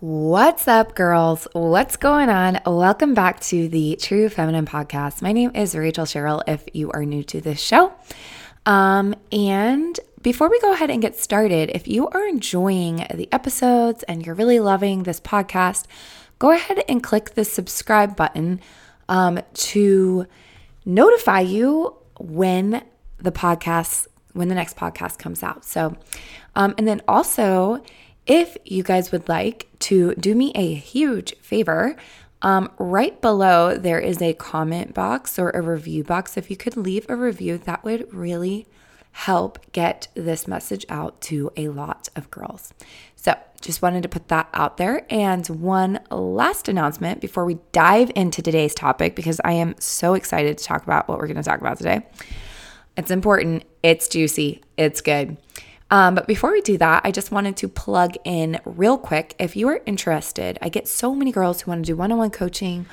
What's up, girls? What's going on? Welcome back to the True Feminine Podcast. My name is Rachel Sherrill if you are new to this show. Um, and before we go ahead and get started, if you are enjoying the episodes and you're really loving this podcast, go ahead and click the subscribe button um, to notify you when the podcast, when the next podcast comes out. So, um, and then also, if you guys would like to do me a huge favor, um, right below there is a comment box or a review box. If you could leave a review, that would really help get this message out to a lot of girls. So, just wanted to put that out there. And one last announcement before we dive into today's topic, because I am so excited to talk about what we're going to talk about today. It's important, it's juicy, it's good. Um, but before we do that, I just wanted to plug in real quick. If you are interested, I get so many girls who want to do one on one coaching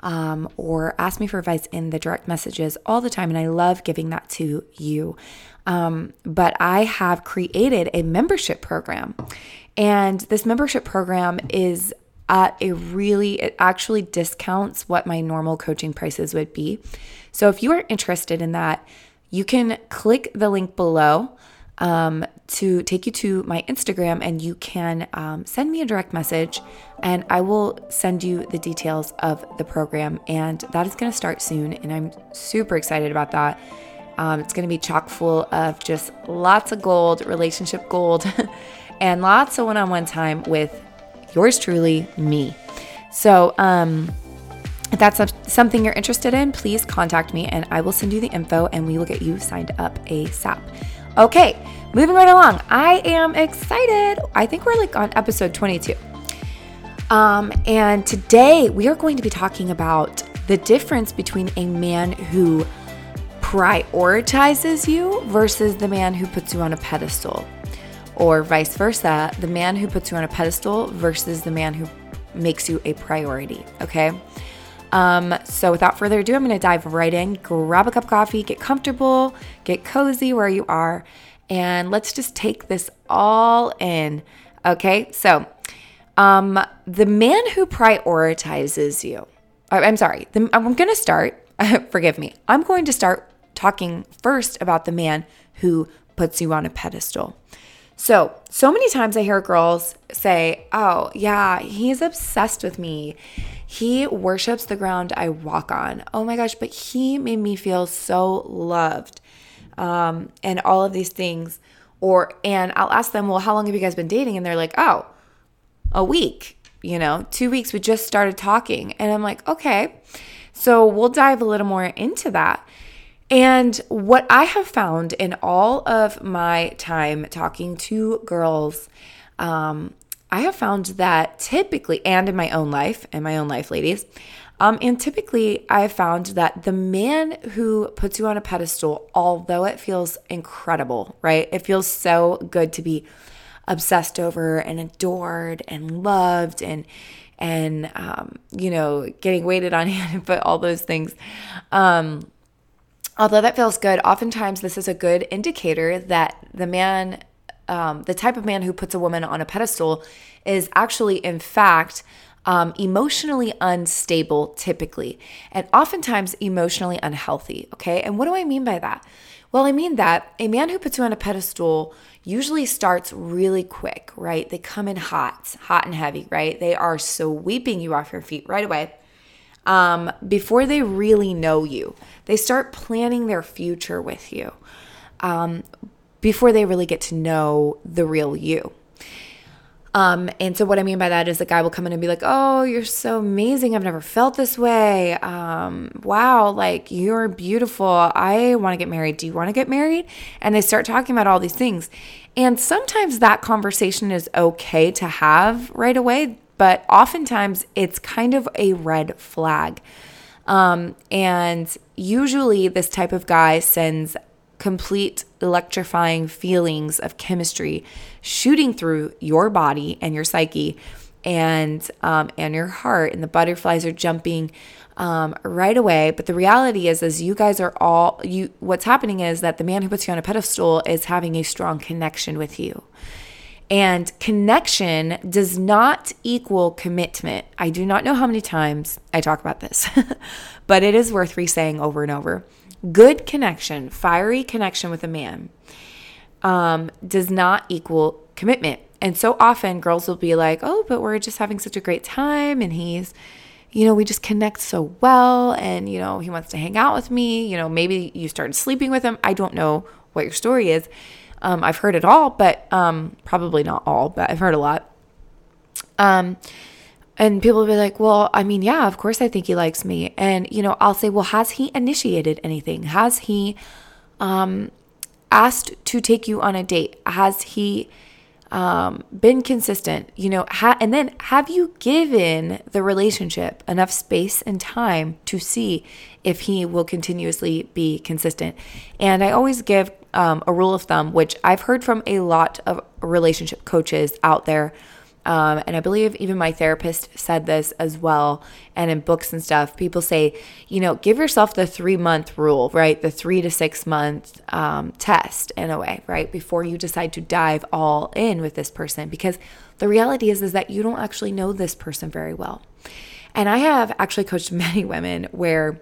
um, or ask me for advice in the direct messages all the time. And I love giving that to you. Um, but I have created a membership program. And this membership program is at a really, it actually discounts what my normal coaching prices would be. So if you are interested in that, you can click the link below um, to take you to my Instagram and you can um, send me a direct message and I will send you the details of the program. And that is going to start soon. And I'm super excited about that. Um, it's going to be chock full of just lots of gold, relationship gold, and lots of one on one time with yours truly, me. So, um, if that's something you're interested in, please contact me and I will send you the info and we will get you signed up ASAP. Okay, moving right along. I am excited. I think we're like on episode 22. Um, and today we are going to be talking about the difference between a man who prioritizes you versus the man who puts you on a pedestal, or vice versa, the man who puts you on a pedestal versus the man who makes you a priority. Okay. Um, so without further ado, I'm going to dive right in. Grab a cup of coffee, get comfortable, get cozy where you are, and let's just take this all in. Okay, so um, the man who prioritizes you. Uh, I'm sorry. The, I'm going to start. forgive me. I'm going to start talking first about the man who puts you on a pedestal. So, so many times I hear girls say, Oh, yeah, he's obsessed with me. He worships the ground I walk on. Oh my gosh, but he made me feel so loved. Um, and all of these things. Or, and I'll ask them, Well, how long have you guys been dating? And they're like, Oh, a week, you know, two weeks. We just started talking. And I'm like, Okay. So we'll dive a little more into that. And what I have found in all of my time talking to girls, um, I have found that typically, and in my own life, in my own life, ladies, um, and typically I have found that the man who puts you on a pedestal, although it feels incredible, right? It feels so good to be obsessed over and adored and loved and and um, you know getting waited on hand but all those things um, although that feels good, oftentimes this is a good indicator that the man, um, the type of man who puts a woman on a pedestal, is actually, in fact, um, emotionally unstable typically, and oftentimes emotionally unhealthy. Okay. And what do I mean by that? Well, I mean that a man who puts you on a pedestal usually starts really quick, right? They come in hot, hot and heavy, right? They are sweeping you off your feet right away um, before they really know you. They start planning their future with you um, before they really get to know the real you. Um, and so what I mean by that is the guy will come in and be like, "Oh, you're so amazing. I've never felt this way. Um, wow, like you're beautiful. I want to get married. Do you want to get married?" And they start talking about all these things. And sometimes that conversation is okay to have right away but oftentimes it's kind of a red flag. Um, and usually, this type of guy sends complete electrifying feelings of chemistry shooting through your body and your psyche and um, and your heart and the butterflies are jumping um, right away but the reality is is you guys are all you what's happening is that the man who puts you on a pedestal is having a strong connection with you And connection does not equal commitment. I do not know how many times I talk about this, but it is worth re saying over and over. Good connection, fiery connection with a man, um, does not equal commitment. And so often girls will be like, oh, but we're just having such a great time. And he's, you know, we just connect so well. And, you know, he wants to hang out with me. You know, maybe you started sleeping with him. I don't know what your story is. Um, I've heard it all, but um, probably not all, but I've heard a lot. Um, and people will be like, well, I mean, yeah, of course I think he likes me. And, you know, I'll say, well, has he initiated anything? Has he um, asked to take you on a date? Has he um, been consistent? You know, ha- and then have you given the relationship enough space and time to see if he will continuously be consistent? And I always give um, a rule of thumb, which I've heard from a lot of relationship coaches out there um, and I believe even my therapist said this as well. And in books and stuff, people say, you know, give yourself the three month rule, right? The three to six month um, test in a way, right? Before you decide to dive all in with this person. Because the reality is, is that you don't actually know this person very well. And I have actually coached many women where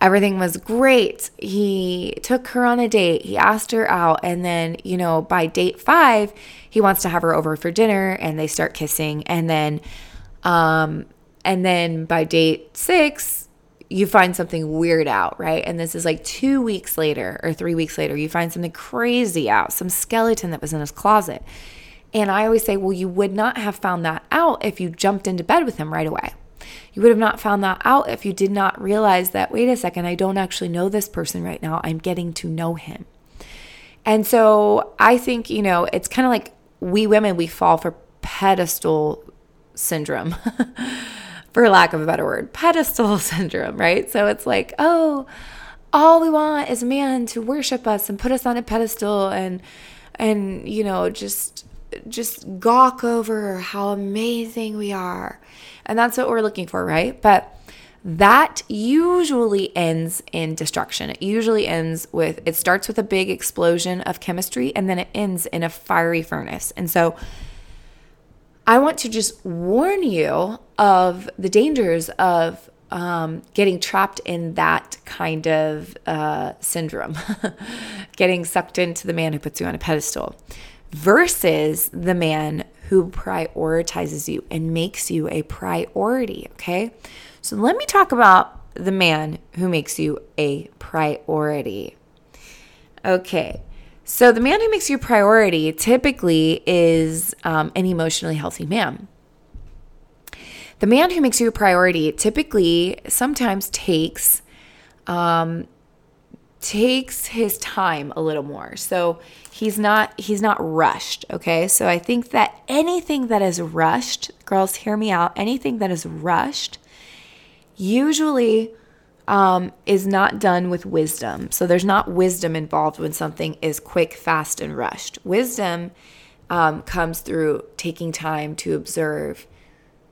everything was great. He took her on a date, he asked her out, and then, you know, by date five, he wants to have her over for dinner and they start kissing. And then, um, and then by date six, you find something weird out, right? And this is like two weeks later or three weeks later, you find something crazy out, some skeleton that was in his closet. And I always say, well, you would not have found that out if you jumped into bed with him right away. You would have not found that out if you did not realize that, wait a second, I don't actually know this person right now. I'm getting to know him. And so I think, you know, it's kind of like we women, we fall for pedestal syndrome, for lack of a better word, pedestal syndrome, right? So it's like, oh, all we want is a man to worship us and put us on a pedestal and, and, you know, just, just gawk over how amazing we are. And that's what we're looking for, right? But that usually ends in destruction. It usually ends with, it starts with a big explosion of chemistry and then it ends in a fiery furnace. And so I want to just warn you of the dangers of um, getting trapped in that kind of uh, syndrome, getting sucked into the man who puts you on a pedestal versus the man who prioritizes you and makes you a priority. Okay. So let me talk about the man who makes you a priority. Okay. So the man who makes you a priority typically is um, an emotionally healthy man. The man who makes you a priority typically sometimes takes um, takes his time a little more. So he's not he's not rushed, okay? So I think that anything that is rushed, girls hear me out, anything that is rushed usually um, is not done with wisdom. So there's not wisdom involved when something is quick, fast, and rushed. Wisdom um, comes through taking time to observe,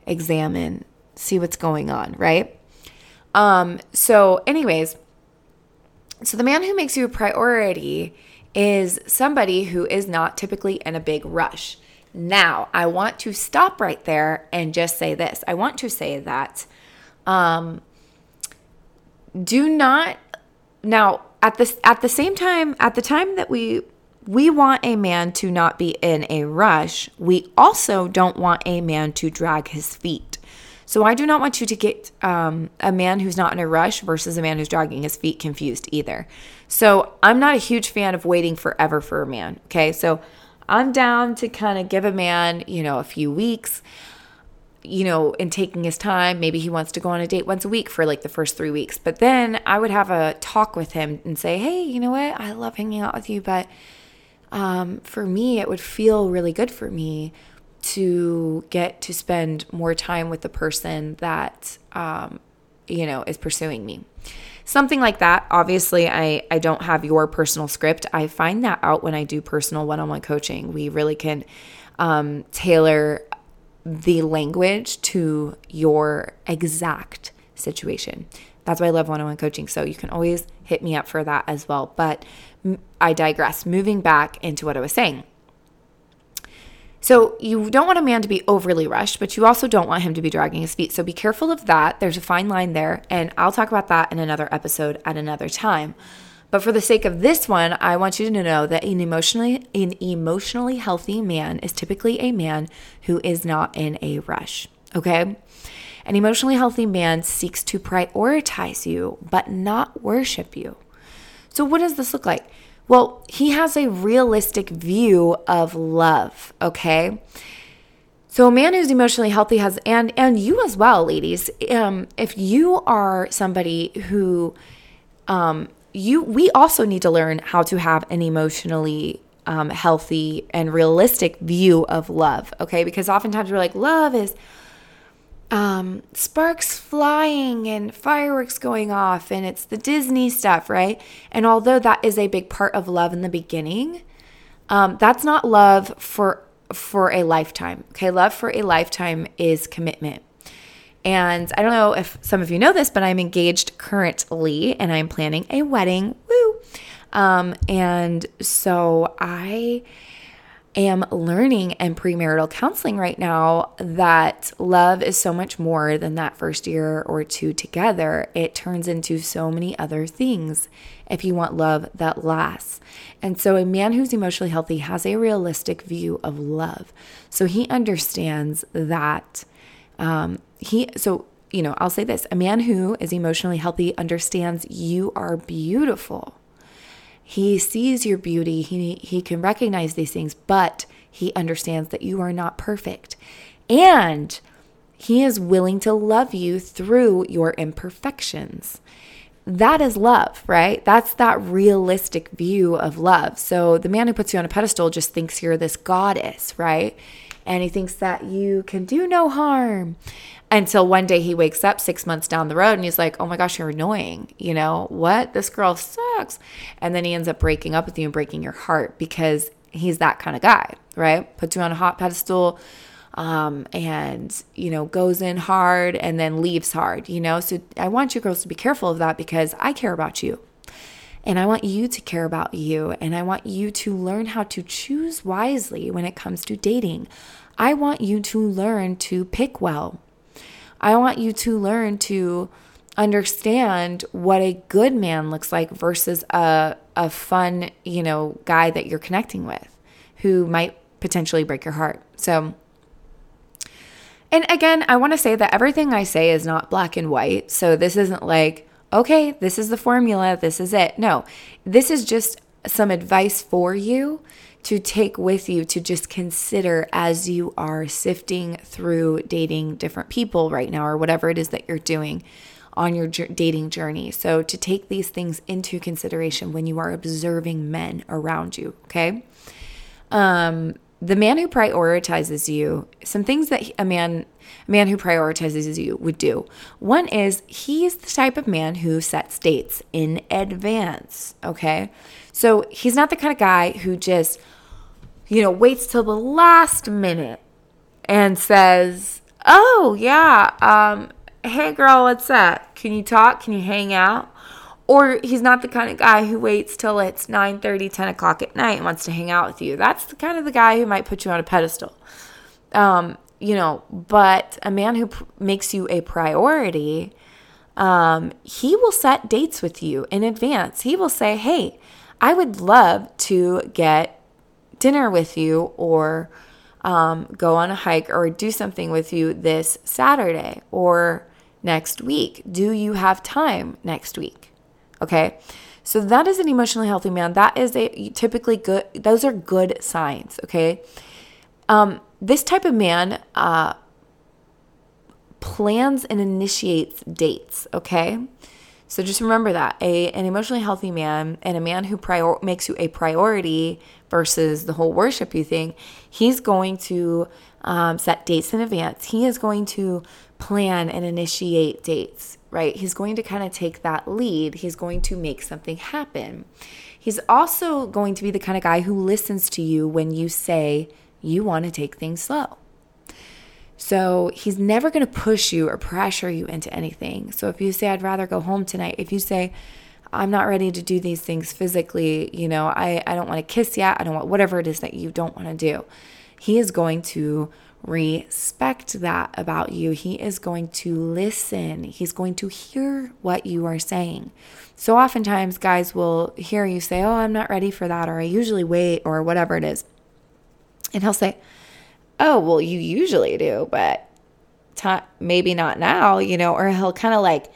examine, see what's going on, right? Um, so, anyways, so the man who makes you a priority is somebody who is not typically in a big rush. Now, I want to stop right there and just say this. I want to say that um, do not now at the at the same time at the time that we we want a man to not be in a rush. We also don't want a man to drag his feet. So I do not want you to get um, a man who's not in a rush versus a man who's dragging his feet confused either. So I'm not a huge fan of waiting forever for a man. Okay, so I'm down to kind of give a man, you know, a few weeks you know, in taking his time. Maybe he wants to go on a date once a week for like the first three weeks. But then I would have a talk with him and say, hey, you know what? I love hanging out with you, but um, for me, it would feel really good for me to get to spend more time with the person that, um, you know, is pursuing me. Something like that. Obviously, I, I don't have your personal script. I find that out when I do personal one on one coaching. We really can um, tailor the language to your exact situation. That's why I love one on one coaching. So you can always hit me up for that as well. But I digress. Moving back into what I was saying. So you don't want a man to be overly rushed, but you also don't want him to be dragging his feet. So be careful of that. There's a fine line there, and I'll talk about that in another episode at another time. But for the sake of this one, I want you to know that an emotionally an emotionally healthy man is typically a man who is not in a rush. Okay? An emotionally healthy man seeks to prioritize you, but not worship you. So what does this look like? Well, he has a realistic view of love, okay? So a man who's emotionally healthy has and and you as well, ladies. Um, if you are somebody who um, you we also need to learn how to have an emotionally um, healthy and realistic view of love okay because oftentimes we're like love is um, sparks flying and fireworks going off and it's the disney stuff right and although that is a big part of love in the beginning um, that's not love for for a lifetime okay love for a lifetime is commitment and I don't know if some of you know this, but I'm engaged currently and I'm planning a wedding. Woo! Um, and so I am learning in premarital counseling right now that love is so much more than that first year or two together. It turns into so many other things if you want love that lasts. And so, a man who's emotionally healthy has a realistic view of love. So, he understands that um, he, so, you know, I'll say this a man who is emotionally healthy understands you are beautiful. He sees your beauty, he, he can recognize these things, but he understands that you are not perfect. And he is willing to love you through your imperfections. That is love, right? That's that realistic view of love. So the man who puts you on a pedestal just thinks you're this goddess, right? and he thinks that you can do no harm until one day he wakes up six months down the road and he's like, oh my gosh, you're annoying. You know, what? This girl sucks. And then he ends up breaking up with you and breaking your heart because he's that kind of guy, right? Puts you on a hot pedestal um, and, you know, goes in hard and then leaves hard, you know? So I want you girls to be careful of that because I care about you. And I want you to care about you. And I want you to learn how to choose wisely when it comes to dating. I want you to learn to pick well. I want you to learn to understand what a good man looks like versus a, a fun, you know, guy that you're connecting with who might potentially break your heart. So, and again, I want to say that everything I say is not black and white. So this isn't like, okay, this is the formula, this is it. No, this is just some advice for you to take with you to just consider as you are sifting through dating different people right now or whatever it is that you're doing on your dating journey. So, to take these things into consideration when you are observing men around you, okay? Um, the man who prioritizes you, some things that a man a man who prioritizes you would do. One is he's the type of man who sets dates in advance, okay? So he's not the kind of guy who just you know, waits till the last minute and says, "Oh, yeah, um hey girl, what's up? Can you talk? Can you hang out?" Or he's not the kind of guy who waits till it's 9 30, 10 o'clock at night and wants to hang out with you. That's the kind of the guy who might put you on a pedestal. Um, you know, but a man who makes you a priority, um, he will set dates with you in advance. He will say, Hey, I would love to get dinner with you or um, go on a hike or do something with you this Saturday or next week. Do you have time next week? Okay. So that is an emotionally healthy man. That is a typically good, those are good signs. Okay. Um, this type of man uh, plans and initiates dates. Okay. So just remember that a an emotionally healthy man and a man who prior- makes you a priority versus the whole worship you thing, he's going to um, set dates in advance. He is going to plan and initiate dates, right? He's going to kind of take that lead. He's going to make something happen. He's also going to be the kind of guy who listens to you when you say you want to take things slow. So he's never going to push you or pressure you into anything. So if you say, I'd rather go home tonight, if you say, I'm not ready to do these things physically, you know, I, I don't want to kiss yet, I don't want whatever it is that you don't want to do. he is going to respect that about you. He is going to listen. He's going to hear what you are saying. So oftentimes guys will hear you say, "Oh, I'm not ready for that," or "I usually wait," or whatever it is. And he'll say, "Oh, well, you usually do, but t- maybe not now," you know, or he'll kind of like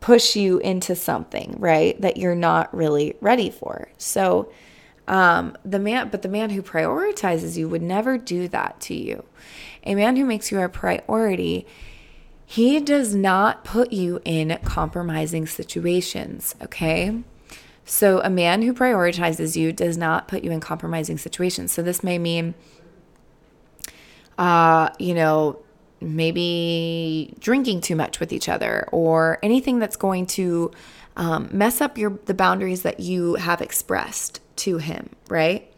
push you into something, right? That you're not really ready for. So um, the man, but the man who prioritizes you would never do that to you. A man who makes you a priority, he does not put you in compromising situations, okay? So a man who prioritizes you does not put you in compromising situations. So this may mean, uh, you know, maybe drinking too much with each other or anything that's going to um, mess up your the boundaries that you have expressed to him, right?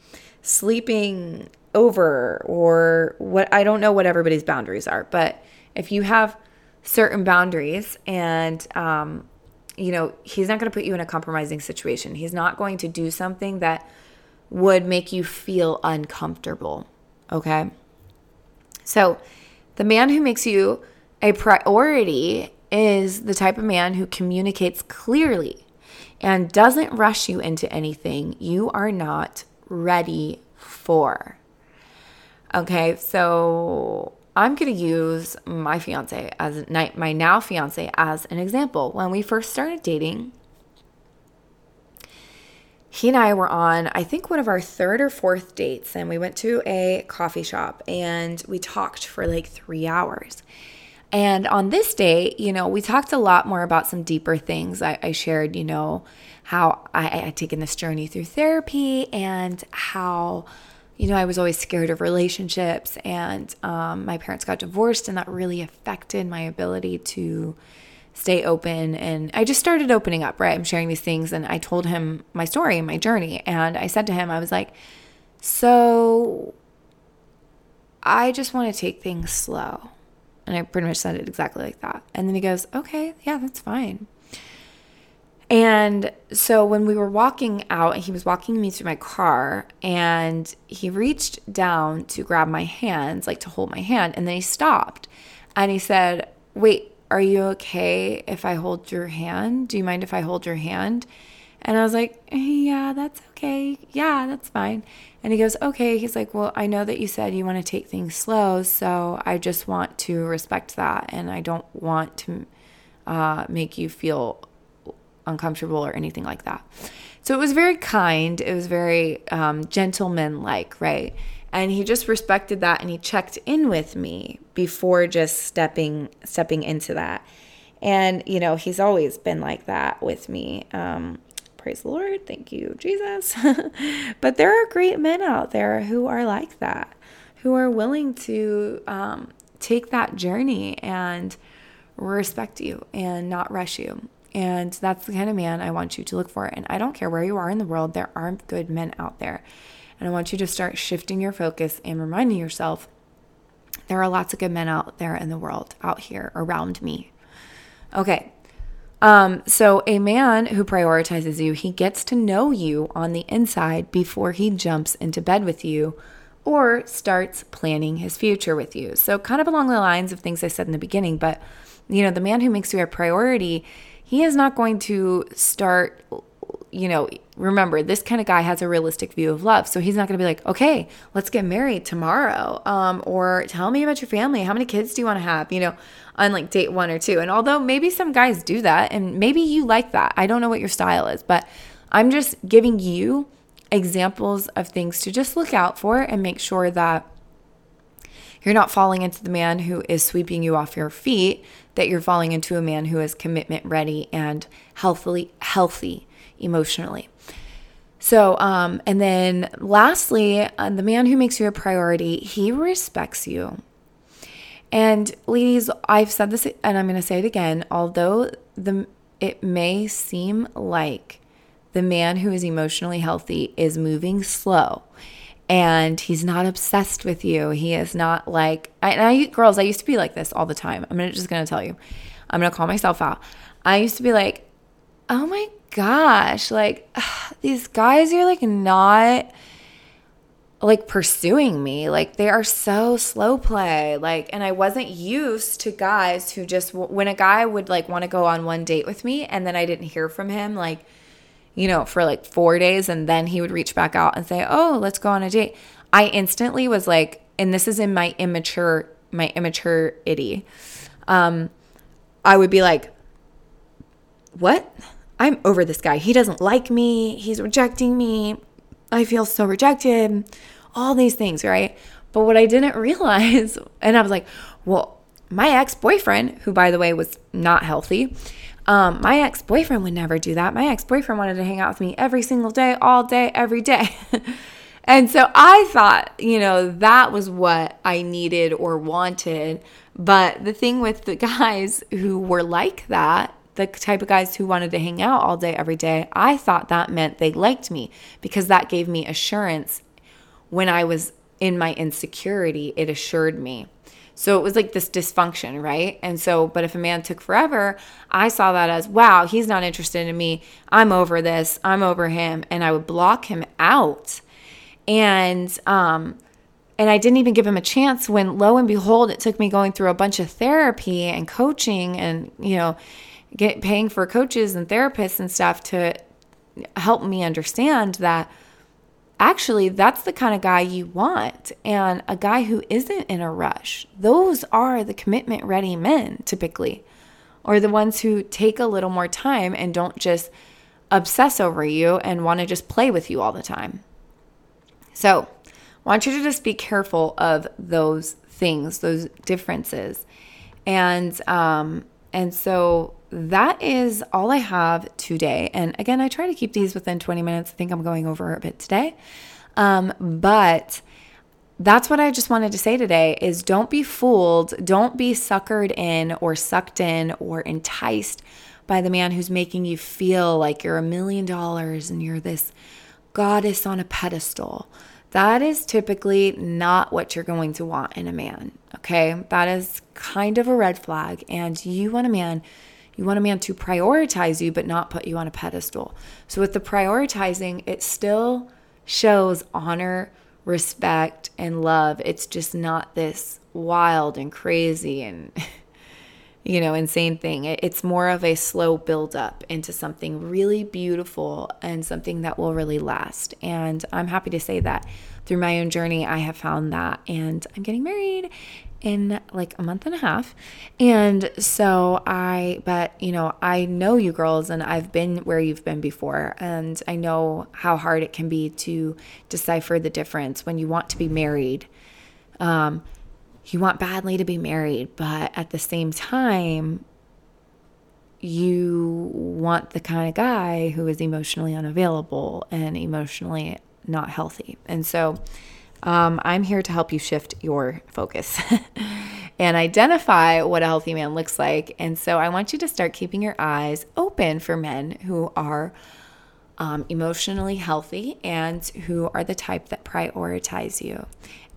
Sleeping over or what I don't know what everybody's boundaries are, but if you have certain boundaries and um, you know he's not going to put you in a compromising situation. He's not going to do something that would make you feel uncomfortable. Okay, so the man who makes you a priority is the type of man who communicates clearly and doesn't rush you into anything you are not ready for. Okay, so I'm going to use my fiance as my now fiance as an example. When we first started dating, he and I were on, I think, one of our third or fourth dates, and we went to a coffee shop and we talked for like three hours. And on this date, you know, we talked a lot more about some deeper things. I, I shared, you know, how I, had taken this journey through therapy and how, you know, I was always scared of relationships, and um, my parents got divorced, and that really affected my ability to stay open. And I just started opening up, right? I'm sharing these things. And I told him my story and my journey. And I said to him, I was like, so I just want to take things slow. And I pretty much said it exactly like that. And then he goes, okay, yeah, that's fine. And so when we were walking out, he was walking me to my car and he reached down to grab my hands, like to hold my hand. And then he stopped and he said, Wait, are you okay if I hold your hand? Do you mind if I hold your hand? And I was like, Yeah, that's okay. Yeah, that's fine. And he goes, Okay. He's like, Well, I know that you said you want to take things slow. So I just want to respect that. And I don't want to uh, make you feel uncomfortable or anything like that. So it was very kind. It was very um, gentleman like, right? And he just respected that and he checked in with me before just stepping stepping into that. And you know he's always been like that with me. Um, praise the lord. Thank you jesus. But there are great men out there who are like that who are willing to um, take that journey and respect you and not rush you. And that's the kind of man i want you to look for. And i don't care where you are in the world there are good men out there and I want you to start shifting your focus and reminding yourself there are lots of good men out there in the world, out here around me. Okay. Um, so a man who prioritizes you, he gets to know you on the inside before he jumps into bed with you or starts planning his future with you. So kind of along the lines of things I said in the beginning, but you know, the man who makes you a priority, he is not going to start you know, remember this kind of guy has a realistic view of love. So he's not going to be like, okay, let's get married tomorrow. Um, or tell me about your family. How many kids do you want to have? You know, on like date one or two. And although maybe some guys do that and maybe you like that, I don't know what your style is, but I'm just giving you examples of things to just look out for and make sure that you're not falling into the man who is sweeping you off your feet, that you're falling into a man who is commitment ready and healthily healthy emotionally. So, um, and then lastly, uh, the man who makes you a priority, he respects you. And ladies, I've said this and I'm going to say it again, although the it may seem like the man who is emotionally healthy is moving slow and he's not obsessed with you. He is not like I, and I girls, I used to be like this all the time. I'm just going to tell you. I'm going to call myself out. I used to be like, "Oh my gosh, like ugh, these guys are like not like pursuing me. Like they are so slow play. Like, and I wasn't used to guys who just, when a guy would like want to go on one date with me and then I didn't hear from him, like, you know, for like four days and then he would reach back out and say, Oh, let's go on a date. I instantly was like, and this is in my immature, my immature itty. Um, I would be like, What? I'm over this guy. He doesn't like me. He's rejecting me. I feel so rejected. All these things, right? But what I didn't realize, and I was like, well, my ex boyfriend, who by the way was not healthy, um, my ex boyfriend would never do that. My ex boyfriend wanted to hang out with me every single day, all day, every day. and so I thought, you know, that was what I needed or wanted. But the thing with the guys who were like that, the type of guys who wanted to hang out all day, every day, I thought that meant they liked me because that gave me assurance when I was in my insecurity. It assured me. So it was like this dysfunction, right? And so, but if a man took forever, I saw that as, wow, he's not interested in me. I'm over this. I'm over him. And I would block him out. And, um, and I didn't even give him a chance when lo and behold, it took me going through a bunch of therapy and coaching and, you know, get paying for coaches and therapists and stuff to help me understand that actually that's the kind of guy you want and a guy who isn't in a rush. Those are the commitment ready men typically or the ones who take a little more time and don't just obsess over you and want to just play with you all the time. So i want you to just be careful of those things those differences. And um and so that is all I have today. And again, I try to keep these within 20 minutes. I think I'm going over a bit today. Um, but that's what I just wanted to say today is don't be fooled, don't be suckered in or sucked in or enticed by the man who's making you feel like you're a million dollars and you're this goddess on a pedestal. That is typically not what you're going to want in a man. Okay. That is kind of a red flag. And you want a man you want a man to prioritize you, but not put you on a pedestal. So, with the prioritizing, it still shows honor, respect, and love. It's just not this wild and crazy and, you know, insane thing. It's more of a slow build up into something really beautiful and something that will really last. And I'm happy to say that through my own journey, I have found that. And I'm getting married in like a month and a half. And so I, but you know, I know you girls and I've been where you've been before. And I know how hard it can be to decipher the difference when you want to be married. Um, you want badly to be married, but at the same time, you want the kind of guy who is emotionally unavailable and emotionally not healthy. And so, um, I'm here to help you shift your focus and identify what a healthy man looks like. And so I want you to start keeping your eyes open for men who are um, emotionally healthy and who are the type that prioritize you.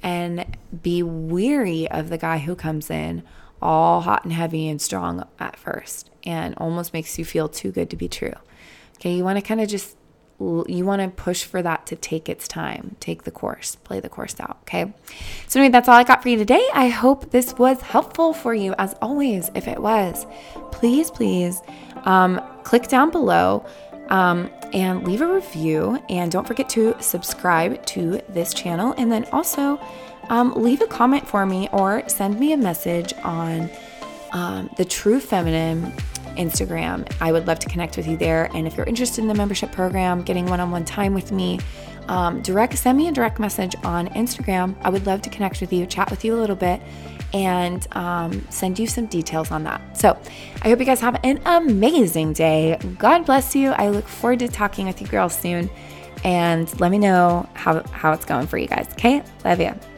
And be weary of the guy who comes in all hot and heavy and strong at first and almost makes you feel too good to be true. Okay, you want to kind of just you want to push for that to take its time, take the course, play the course out. Okay. So, anyway, that's all I got for you today. I hope this was helpful for you. As always, if it was, please, please um, click down below um, and leave a review. And don't forget to subscribe to this channel. And then also um, leave a comment for me or send me a message on um, the True Feminine Instagram. I would love to connect with you there. And if you're interested in the membership program, getting one on one time with me, um, direct send me a direct message on Instagram. I would love to connect with you, chat with you a little bit, and um, send you some details on that. So I hope you guys have an amazing day. God bless you. I look forward to talking with you girls soon. And let me know how, how it's going for you guys. Okay? Love you.